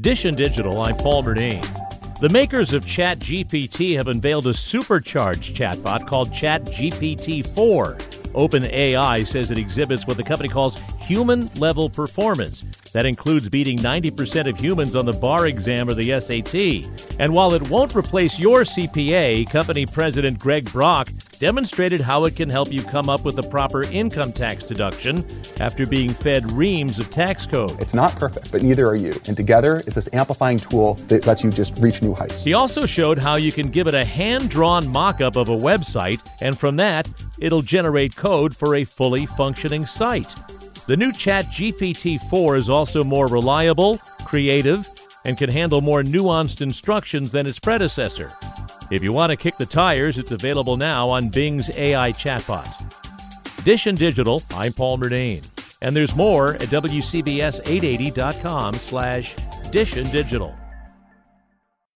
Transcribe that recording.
Dish and Digital, I'm Paul Murnane. The makers of ChatGPT have unveiled a supercharged chatbot called ChatGPT 4. OpenAI says it exhibits what the company calls human level performance. That includes beating 90% of humans on the bar exam or the SAT. And while it won't replace your CPA, company president Greg Brockman demonstrated how it can help you come up with the proper income tax deduction after being fed reams of tax code. It's not perfect, but neither are you. And together, it's this amplifying tool that lets you just reach new heights. He also showed how you can give it a hand drawn mock up of a website, and from that, it'll generate code for a fully functioning site. The new Chat GPT 4 is also more reliable, creative, and can handle more nuanced instructions than its predecessor. If you want to kick the tires, it's available now on Bing's AI chatbot. Dish and Digital, I'm Paul Murnane. And there's more at WCBS880.com slash Dish and Digital.